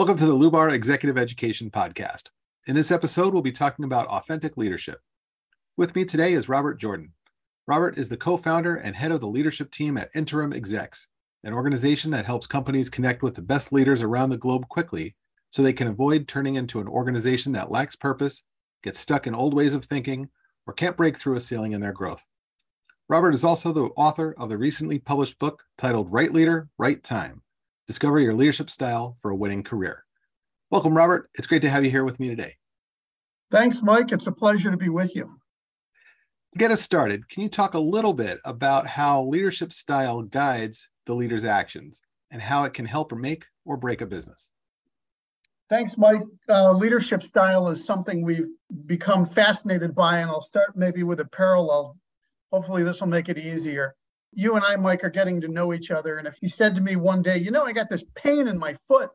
Welcome to the Lubar Executive Education Podcast. In this episode, we'll be talking about authentic leadership. With me today is Robert Jordan. Robert is the co founder and head of the leadership team at Interim Execs, an organization that helps companies connect with the best leaders around the globe quickly so they can avoid turning into an organization that lacks purpose, gets stuck in old ways of thinking, or can't break through a ceiling in their growth. Robert is also the author of the recently published book titled Right Leader, Right Time Discover your leadership style for a winning career. Welcome, Robert. It's great to have you here with me today. Thanks, Mike. It's a pleasure to be with you. To get us started, can you talk a little bit about how leadership style guides the leader's actions and how it can help or make or break a business? Thanks, Mike. Uh, leadership style is something we've become fascinated by, and I'll start maybe with a parallel. Hopefully, this will make it easier you and I, Mike, are getting to know each other. And if you said to me one day, you know, I got this pain in my foot,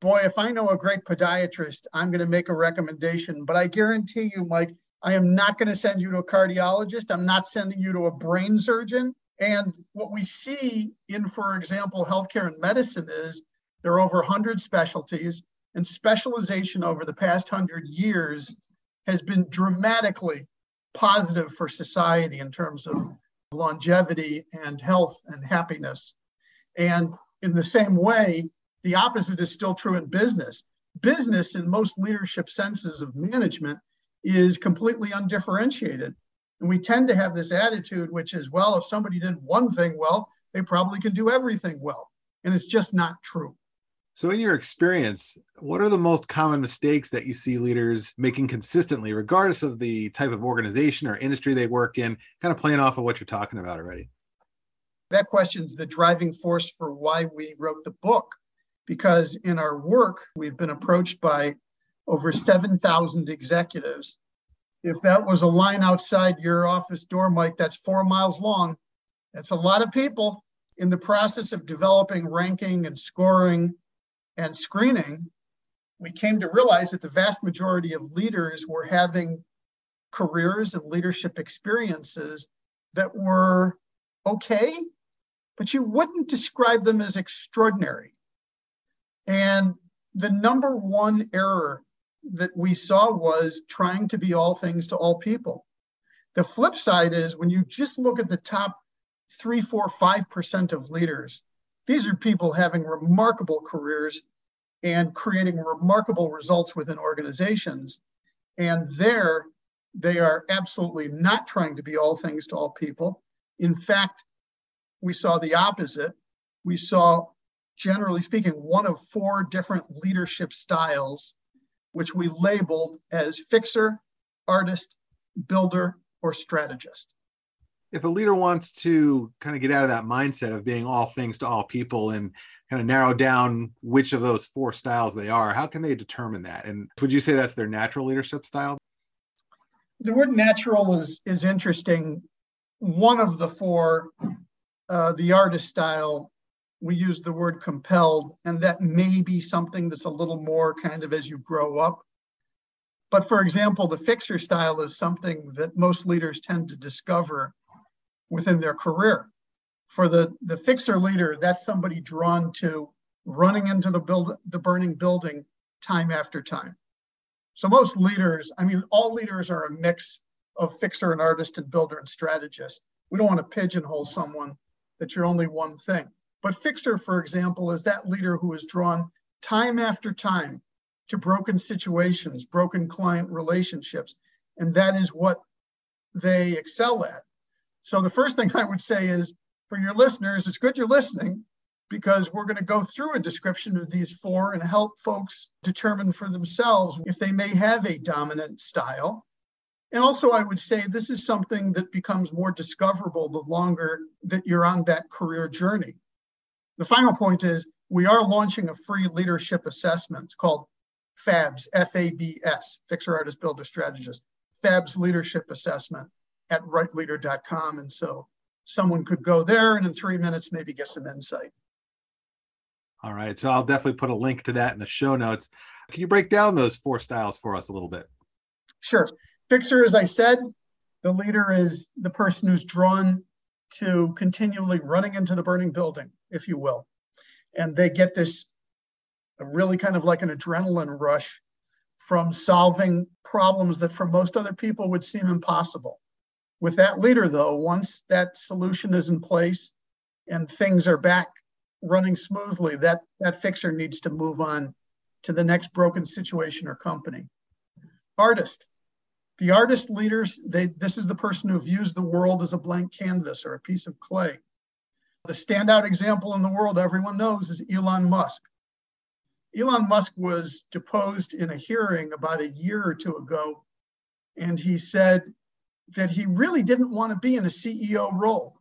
boy, if I know a great podiatrist, I'm going to make a recommendation. But I guarantee you, Mike, I am not going to send you to a cardiologist. I'm not sending you to a brain surgeon. And what we see in, for example, healthcare and medicine is there are over 100 specialties, and specialization over the past 100 years has been dramatically positive for society in terms of longevity and health and happiness. And in the same way, the opposite is still true in business. Business, in most leadership senses of management, is completely undifferentiated. And we tend to have this attitude, which is, well, if somebody did one thing well, they probably can do everything well. And it's just not true. So, in your experience, what are the most common mistakes that you see leaders making consistently, regardless of the type of organization or industry they work in? Kind of playing off of what you're talking about already. That question is the driving force for why we wrote the book. Because in our work, we've been approached by over 7,000 executives. If that was a line outside your office door, Mike, that's four miles long. That's a lot of people in the process of developing ranking and scoring and screening, we came to realize that the vast majority of leaders were having careers and leadership experiences that were okay, but you wouldn't describe them as extraordinary. And the number one error that we saw was trying to be all things to all people. The flip side is when you just look at the top three, four, five percent of leaders, these are people having remarkable careers and creating remarkable results within organizations. And there, they are absolutely not trying to be all things to all people. In fact, we saw the opposite. We saw, generally speaking, one of four different leadership styles, which we labeled as fixer, artist, builder, or strategist if a leader wants to kind of get out of that mindset of being all things to all people and kind of narrow down which of those four styles they are, how can they determine that? And would you say that's their natural leadership style? The word natural is is interesting. One of the four, uh, the artist style, we use the word compelled, and that may be something that's a little more kind of as you grow up. But for example, the fixer style is something that most leaders tend to discover within their career. For the, the fixer leader, that's somebody drawn to running into the build the burning building time after time. So most leaders, I mean, all leaders are a mix of fixer and artist and builder and strategist. We don't want to pigeonhole someone that you're only one thing. But fixer, for example, is that leader who is drawn time after time to broken situations, broken client relationships. And that is what they excel at. So the first thing I would say is for your listeners, it's good you're listening because we're going to go through a description of these four and help folks determine for themselves if they may have a dominant style. And also, I would say this is something that becomes more discoverable the longer that you're on that career journey. The final point is we are launching a free leadership assessment. Called FABS, F A B S, Fixer Artist Builder Strategist, FABS Leadership Assessment at rightleader.com. And so someone could go there and in three minutes maybe get some insight. All right. So I'll definitely put a link to that in the show notes. Can you break down those four styles for us a little bit? Sure. Fixer, as I said, the leader is the person who's drawn to continually running into the burning building, if you will. And they get this really kind of like an adrenaline rush from solving problems that for most other people would seem impossible. With that leader, though, once that solution is in place and things are back running smoothly, that, that fixer needs to move on to the next broken situation or company. Artist. The artist leaders, they, this is the person who views the world as a blank canvas or a piece of clay. The standout example in the world everyone knows is Elon Musk. Elon Musk was deposed in a hearing about a year or two ago, and he said that he really didn't want to be in a CEO role.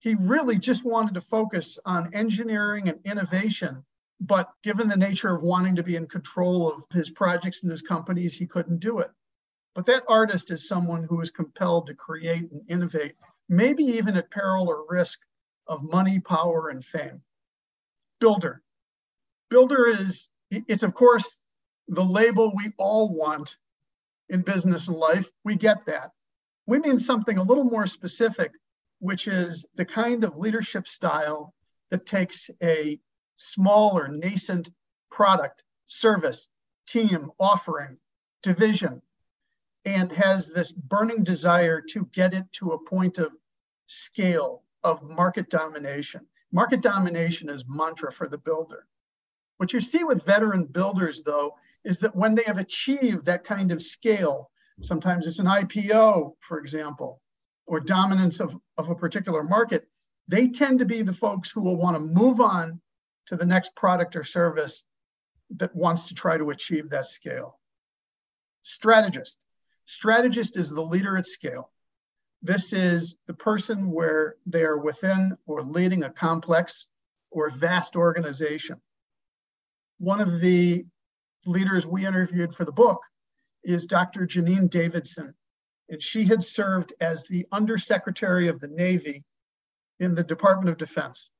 He really just wanted to focus on engineering and innovation. But given the nature of wanting to be in control of his projects and his companies, he couldn't do it. But that artist is someone who is compelled to create and innovate, maybe even at peril or risk of money, power, and fame. Builder. Builder is, it's of course the label we all want in business and life. We get that. We mean something a little more specific, which is the kind of leadership style that takes a small or nascent product, service, team, offering, division, and has this burning desire to get it to a point of scale, of market domination. Market domination is mantra for the builder. What you see with veteran builders, though, is that when they have achieved that kind of scale, sometimes it's an IPO, for example, or dominance of, of a particular market, they tend to be the folks who will want to move on to the next product or service that wants to try to achieve that scale. Strategist. Strategist is the leader at scale. This is the person where they are within or leading a complex or vast organization. One of the leaders we interviewed for the book is Dr. Janine Davidson, and she had served as the Undersecretary of the Navy in the Department of Defense.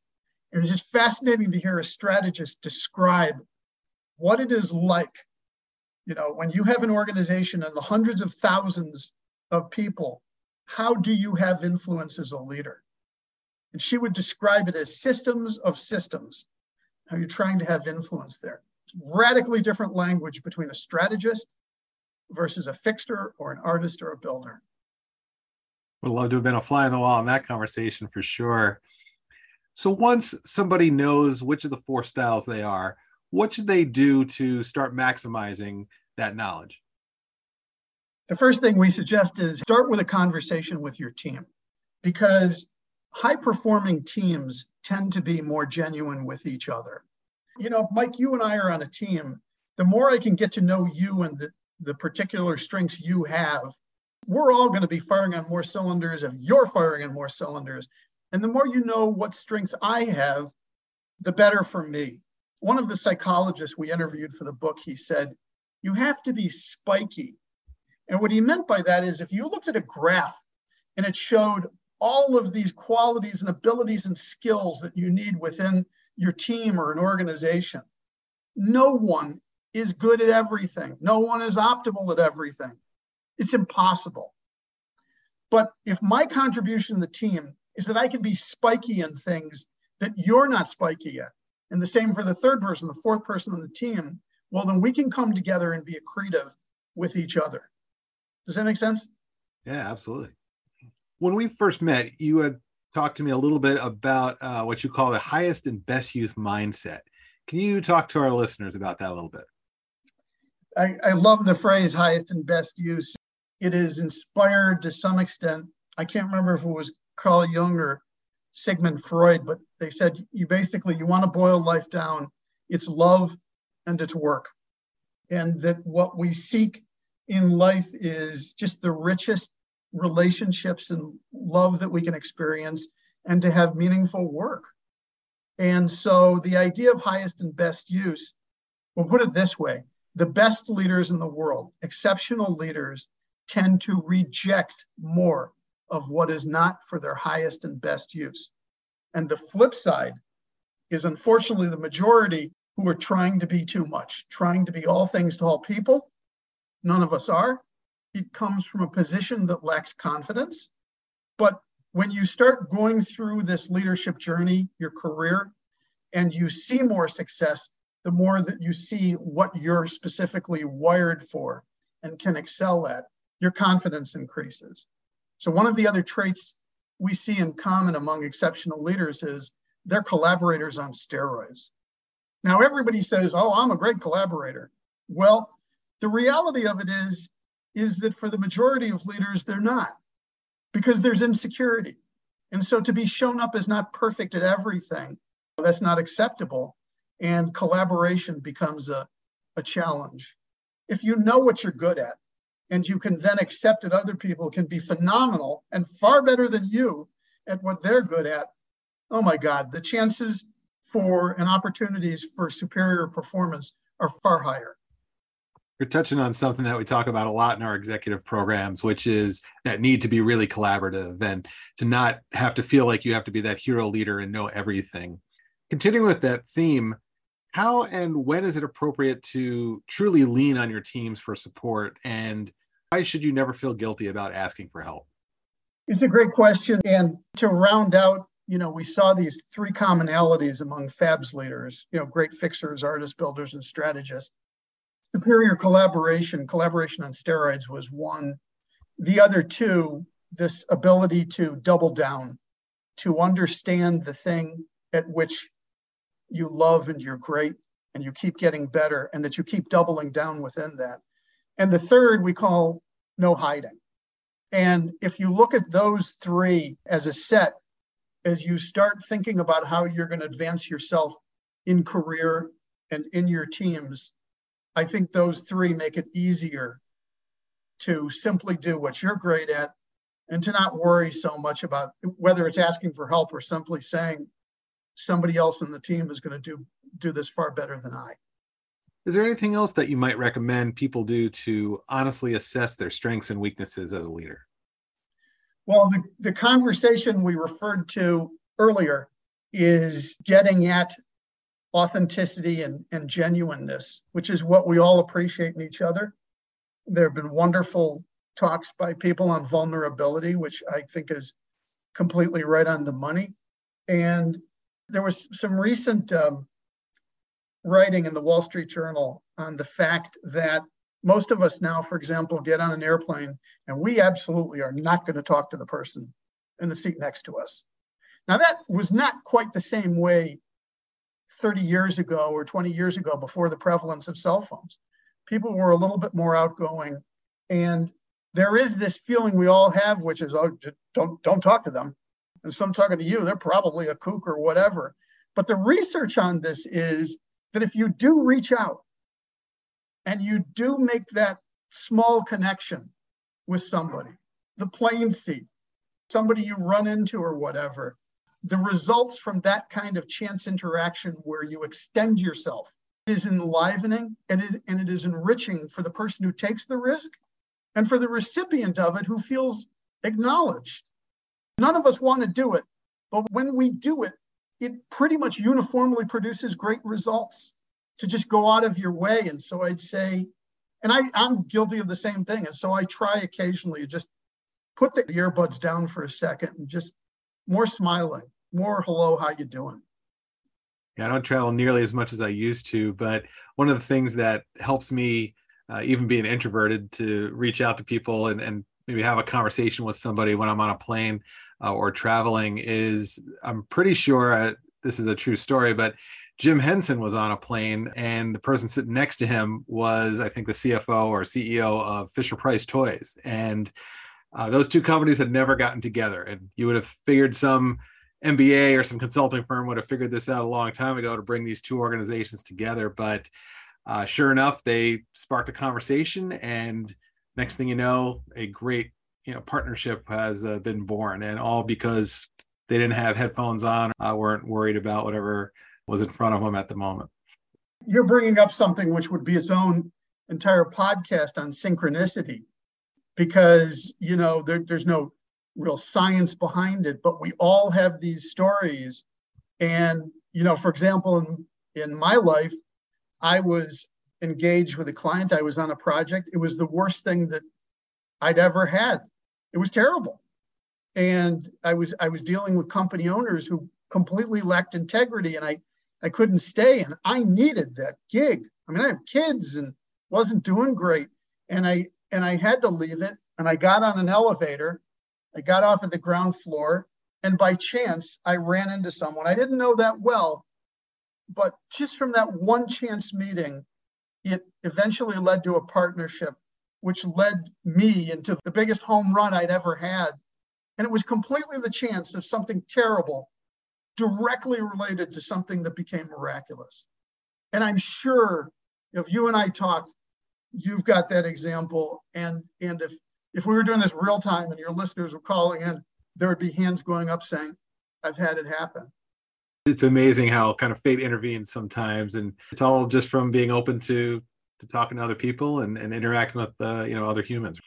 It was just fascinating to hear a strategist describe what it is like, you know, when you have an organization and the hundreds of thousands of people how do you have influence as a leader? And she would describe it as systems of systems, how you're trying to have influence there. It's radically different language between a strategist versus a fixer or an artist or a builder. Would love to have been a fly on the wall in that conversation for sure. So once somebody knows which of the four styles they are, what should they do to start maximizing that knowledge? The first thing we suggest is start with a conversation with your team because high performing teams tend to be more genuine with each other. You know, Mike, you and I are on a team. The more I can get to know you and the, the particular strengths you have, we're all going to be firing on more cylinders if you're firing on more cylinders. And the more you know what strengths I have, the better for me. One of the psychologists we interviewed for the book, he said, You have to be spiky and what he meant by that is if you looked at a graph and it showed all of these qualities and abilities and skills that you need within your team or an organization, no one is good at everything. No one is optimal at everything. It's impossible. But if my contribution to the team is that I can be spiky in things that you're not spiky at, and the same for the third person, the fourth person on the team, well, then we can come together and be accretive with each other. Does that make sense? Yeah, absolutely. When we first met, you had talked to me a little bit about uh, what you call the highest and best use mindset. Can you talk to our listeners about that a little bit? I, I love the phrase highest and best use. It is inspired to some extent. I can't remember if it was Carl Jung or Sigmund Freud, but they said you basically you want to boil life down. It's love and it's work. And that what we seek in life is just the richest relationships and love that we can experience and to have meaningful work. And so the idea of highest and best use, we'll put it this way the best leaders in the world, exceptional leaders, tend to reject more of what is not for their highest and best use. And the flip side is unfortunately the majority who are trying to be too much, trying to be all things to all people, None of us are. It comes from a position that lacks confidence. But when you start going through this leadership journey, your career, and you see more success, the more that you see what you're specifically wired for and can excel at, your confidence increases. So, one of the other traits we see in common among exceptional leaders is they're collaborators on steroids. Now, everybody says, Oh, I'm a great collaborator. Well, the reality of it is, is that for the majority of leaders, they're not because there's insecurity. And so to be shown up as not perfect at everything, that's not acceptable. And collaboration becomes a, a challenge. If you know what you're good at and you can then accept that other people can be phenomenal and far better than you at what they're good at, oh my God, the chances for and opportunities for superior performance are far higher. You're touching on something that we talk about a lot in our executive programs, which is that need to be really collaborative and to not have to feel like you have to be that hero leader and know everything. Continuing with that theme, how and when is it appropriate to truly lean on your teams for support? And why should you never feel guilty about asking for help? It's a great question. And to round out, you know, we saw these three commonalities among FABS leaders, you know, great fixers, artists, builders, and strategists superior collaboration, collaboration on steroids was one. The other two, this ability to double down, to understand the thing at which you love and you're great and you keep getting better and that you keep doubling down within that. And the third we call no hiding. And if you look at those three as a set, as you start thinking about how you're going to advance yourself in career and in your teams, I think those three make it easier to simply do what you're great at and to not worry so much about whether it's asking for help or simply saying somebody else in the team is going to do do this far better than I. Is there anything else that you might recommend people do to honestly assess their strengths and weaknesses as a leader? Well, the, the conversation we referred to earlier is getting at authenticity and, and genuineness, which is what we all appreciate in each other. There have been wonderful talks by people on vulnerability, which I think is completely right on the money. And there was some recent um, writing in the Wall Street Journal on the fact that most of us now, for example, get on an airplane and we absolutely are not going to talk to the person in the seat next to us. Now, that was not quite the same way 30 years ago or 20 years ago before the prevalence of cell phones. People were a little bit more outgoing. And there is this feeling we all have, which is, oh, don't, don't talk to them. And some talking to you, they're probably a kook or whatever. But the research on this is that if you do reach out and you do make that small connection with somebody, the plane seat, somebody you run into or whatever, the results from that kind of chance interaction where you extend yourself is enlivening and it, and it is enriching for the person who takes the risk and for the recipient of it who feels acknowledged. None of us want to do it, but when we do it, it pretty much uniformly produces great results to just go out of your way. And so I'd say, and I, I'm guilty of the same thing. And so I try occasionally to just put the earbuds down for a second and just more smiling, more hello, how you doing? Yeah, I don't travel nearly as much as I used to, but one of the things that helps me, uh, even being introverted, to reach out to people and, and maybe have a conversation with somebody when I'm on a plane uh, or traveling is I'm pretty sure uh, this is a true story, but Jim Henson was on a plane and the person sitting next to him was, I think, the CFO or CEO of Fisher Price Toys. And uh, those two companies had never gotten together. And you would have figured some MBA or some consulting firm would have figured this out a long time ago to bring these two organizations together. But uh, sure enough, they sparked a conversation, and next thing you know, a great you know partnership has uh, been born, and all because they didn't have headphones on, uh, weren't worried about whatever was in front of them at the moment. You're bringing up something which would be its own entire podcast on synchronicity, because you know there, there's no real science behind it, but we all have these stories. And, you know, for example, in, in my life, I was engaged with a client, I was on a project. It was the worst thing that I'd ever had. It was terrible. And I was I was dealing with company owners who completely lacked integrity. And I I couldn't stay and I needed that gig. I mean, I have kids and wasn't doing great. And I and I had to leave it. And I got on an elevator. I got off at the ground floor. And by chance, I ran into someone I didn't know that well. But just from that one chance meeting, it eventually led to a partnership, which led me into the biggest home run I'd ever had. And it was completely the chance of something terrible directly related to something that became miraculous. And I'm sure if you and I talked, you've got that example. And and if if we were doing this real time and your listeners were calling in, there would be hands going up saying, I've had it happen. It's amazing how kind of fate intervenes sometimes. And it's all just from being open to to talking to other people and, and interacting with uh, you know other humans.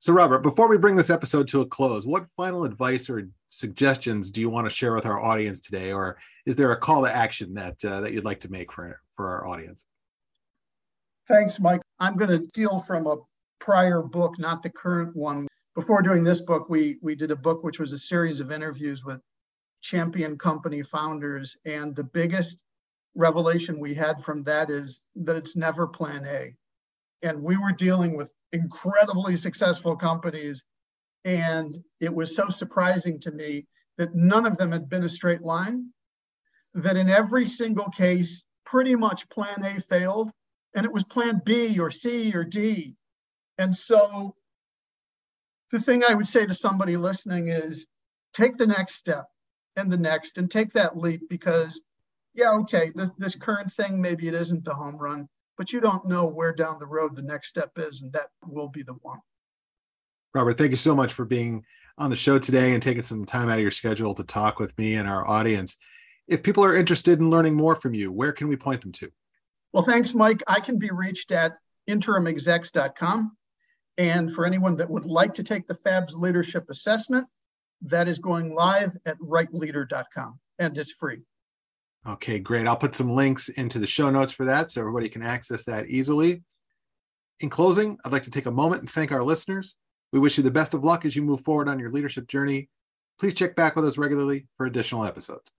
So, Robert, before we bring this episode to a close, what final advice or suggestions do you want to share with our audience today, or is there a call to action that uh, that you'd like to make for for our audience? Thanks, Mike. I'm going to steal from a prior book, not the current one. Before doing this book, we we did a book which was a series of interviews with champion company founders, and the biggest revelation we had from that is that it's never Plan A. And we were dealing with incredibly successful companies. And it was so surprising to me that none of them had been a straight line that in every single case pretty much plan a failed and it was plan b or c or d. And so the thing i would say to somebody listening is take the next step and the next and take that leap because yeah okay this, this current thing maybe it isn't the home run but you don't know where down the road the next step is, and that will be the one. Robert, thank you so much for being on the show today and taking some time out of your schedule to talk with me and our audience. If people are interested in learning more from you, where can we point them to? Well, thanks, Mike. I can be reached at interimexecs.com. And for anyone that would like to take the FABS leadership assessment, that is going live at rightleader.com and it's free. Okay, great. I'll put some links into the show notes for that so everybody can access that easily. In closing, I'd like to take a moment and thank our listeners. We wish you the best of luck as you move forward on your leadership journey. Please check back with us regularly for additional episodes.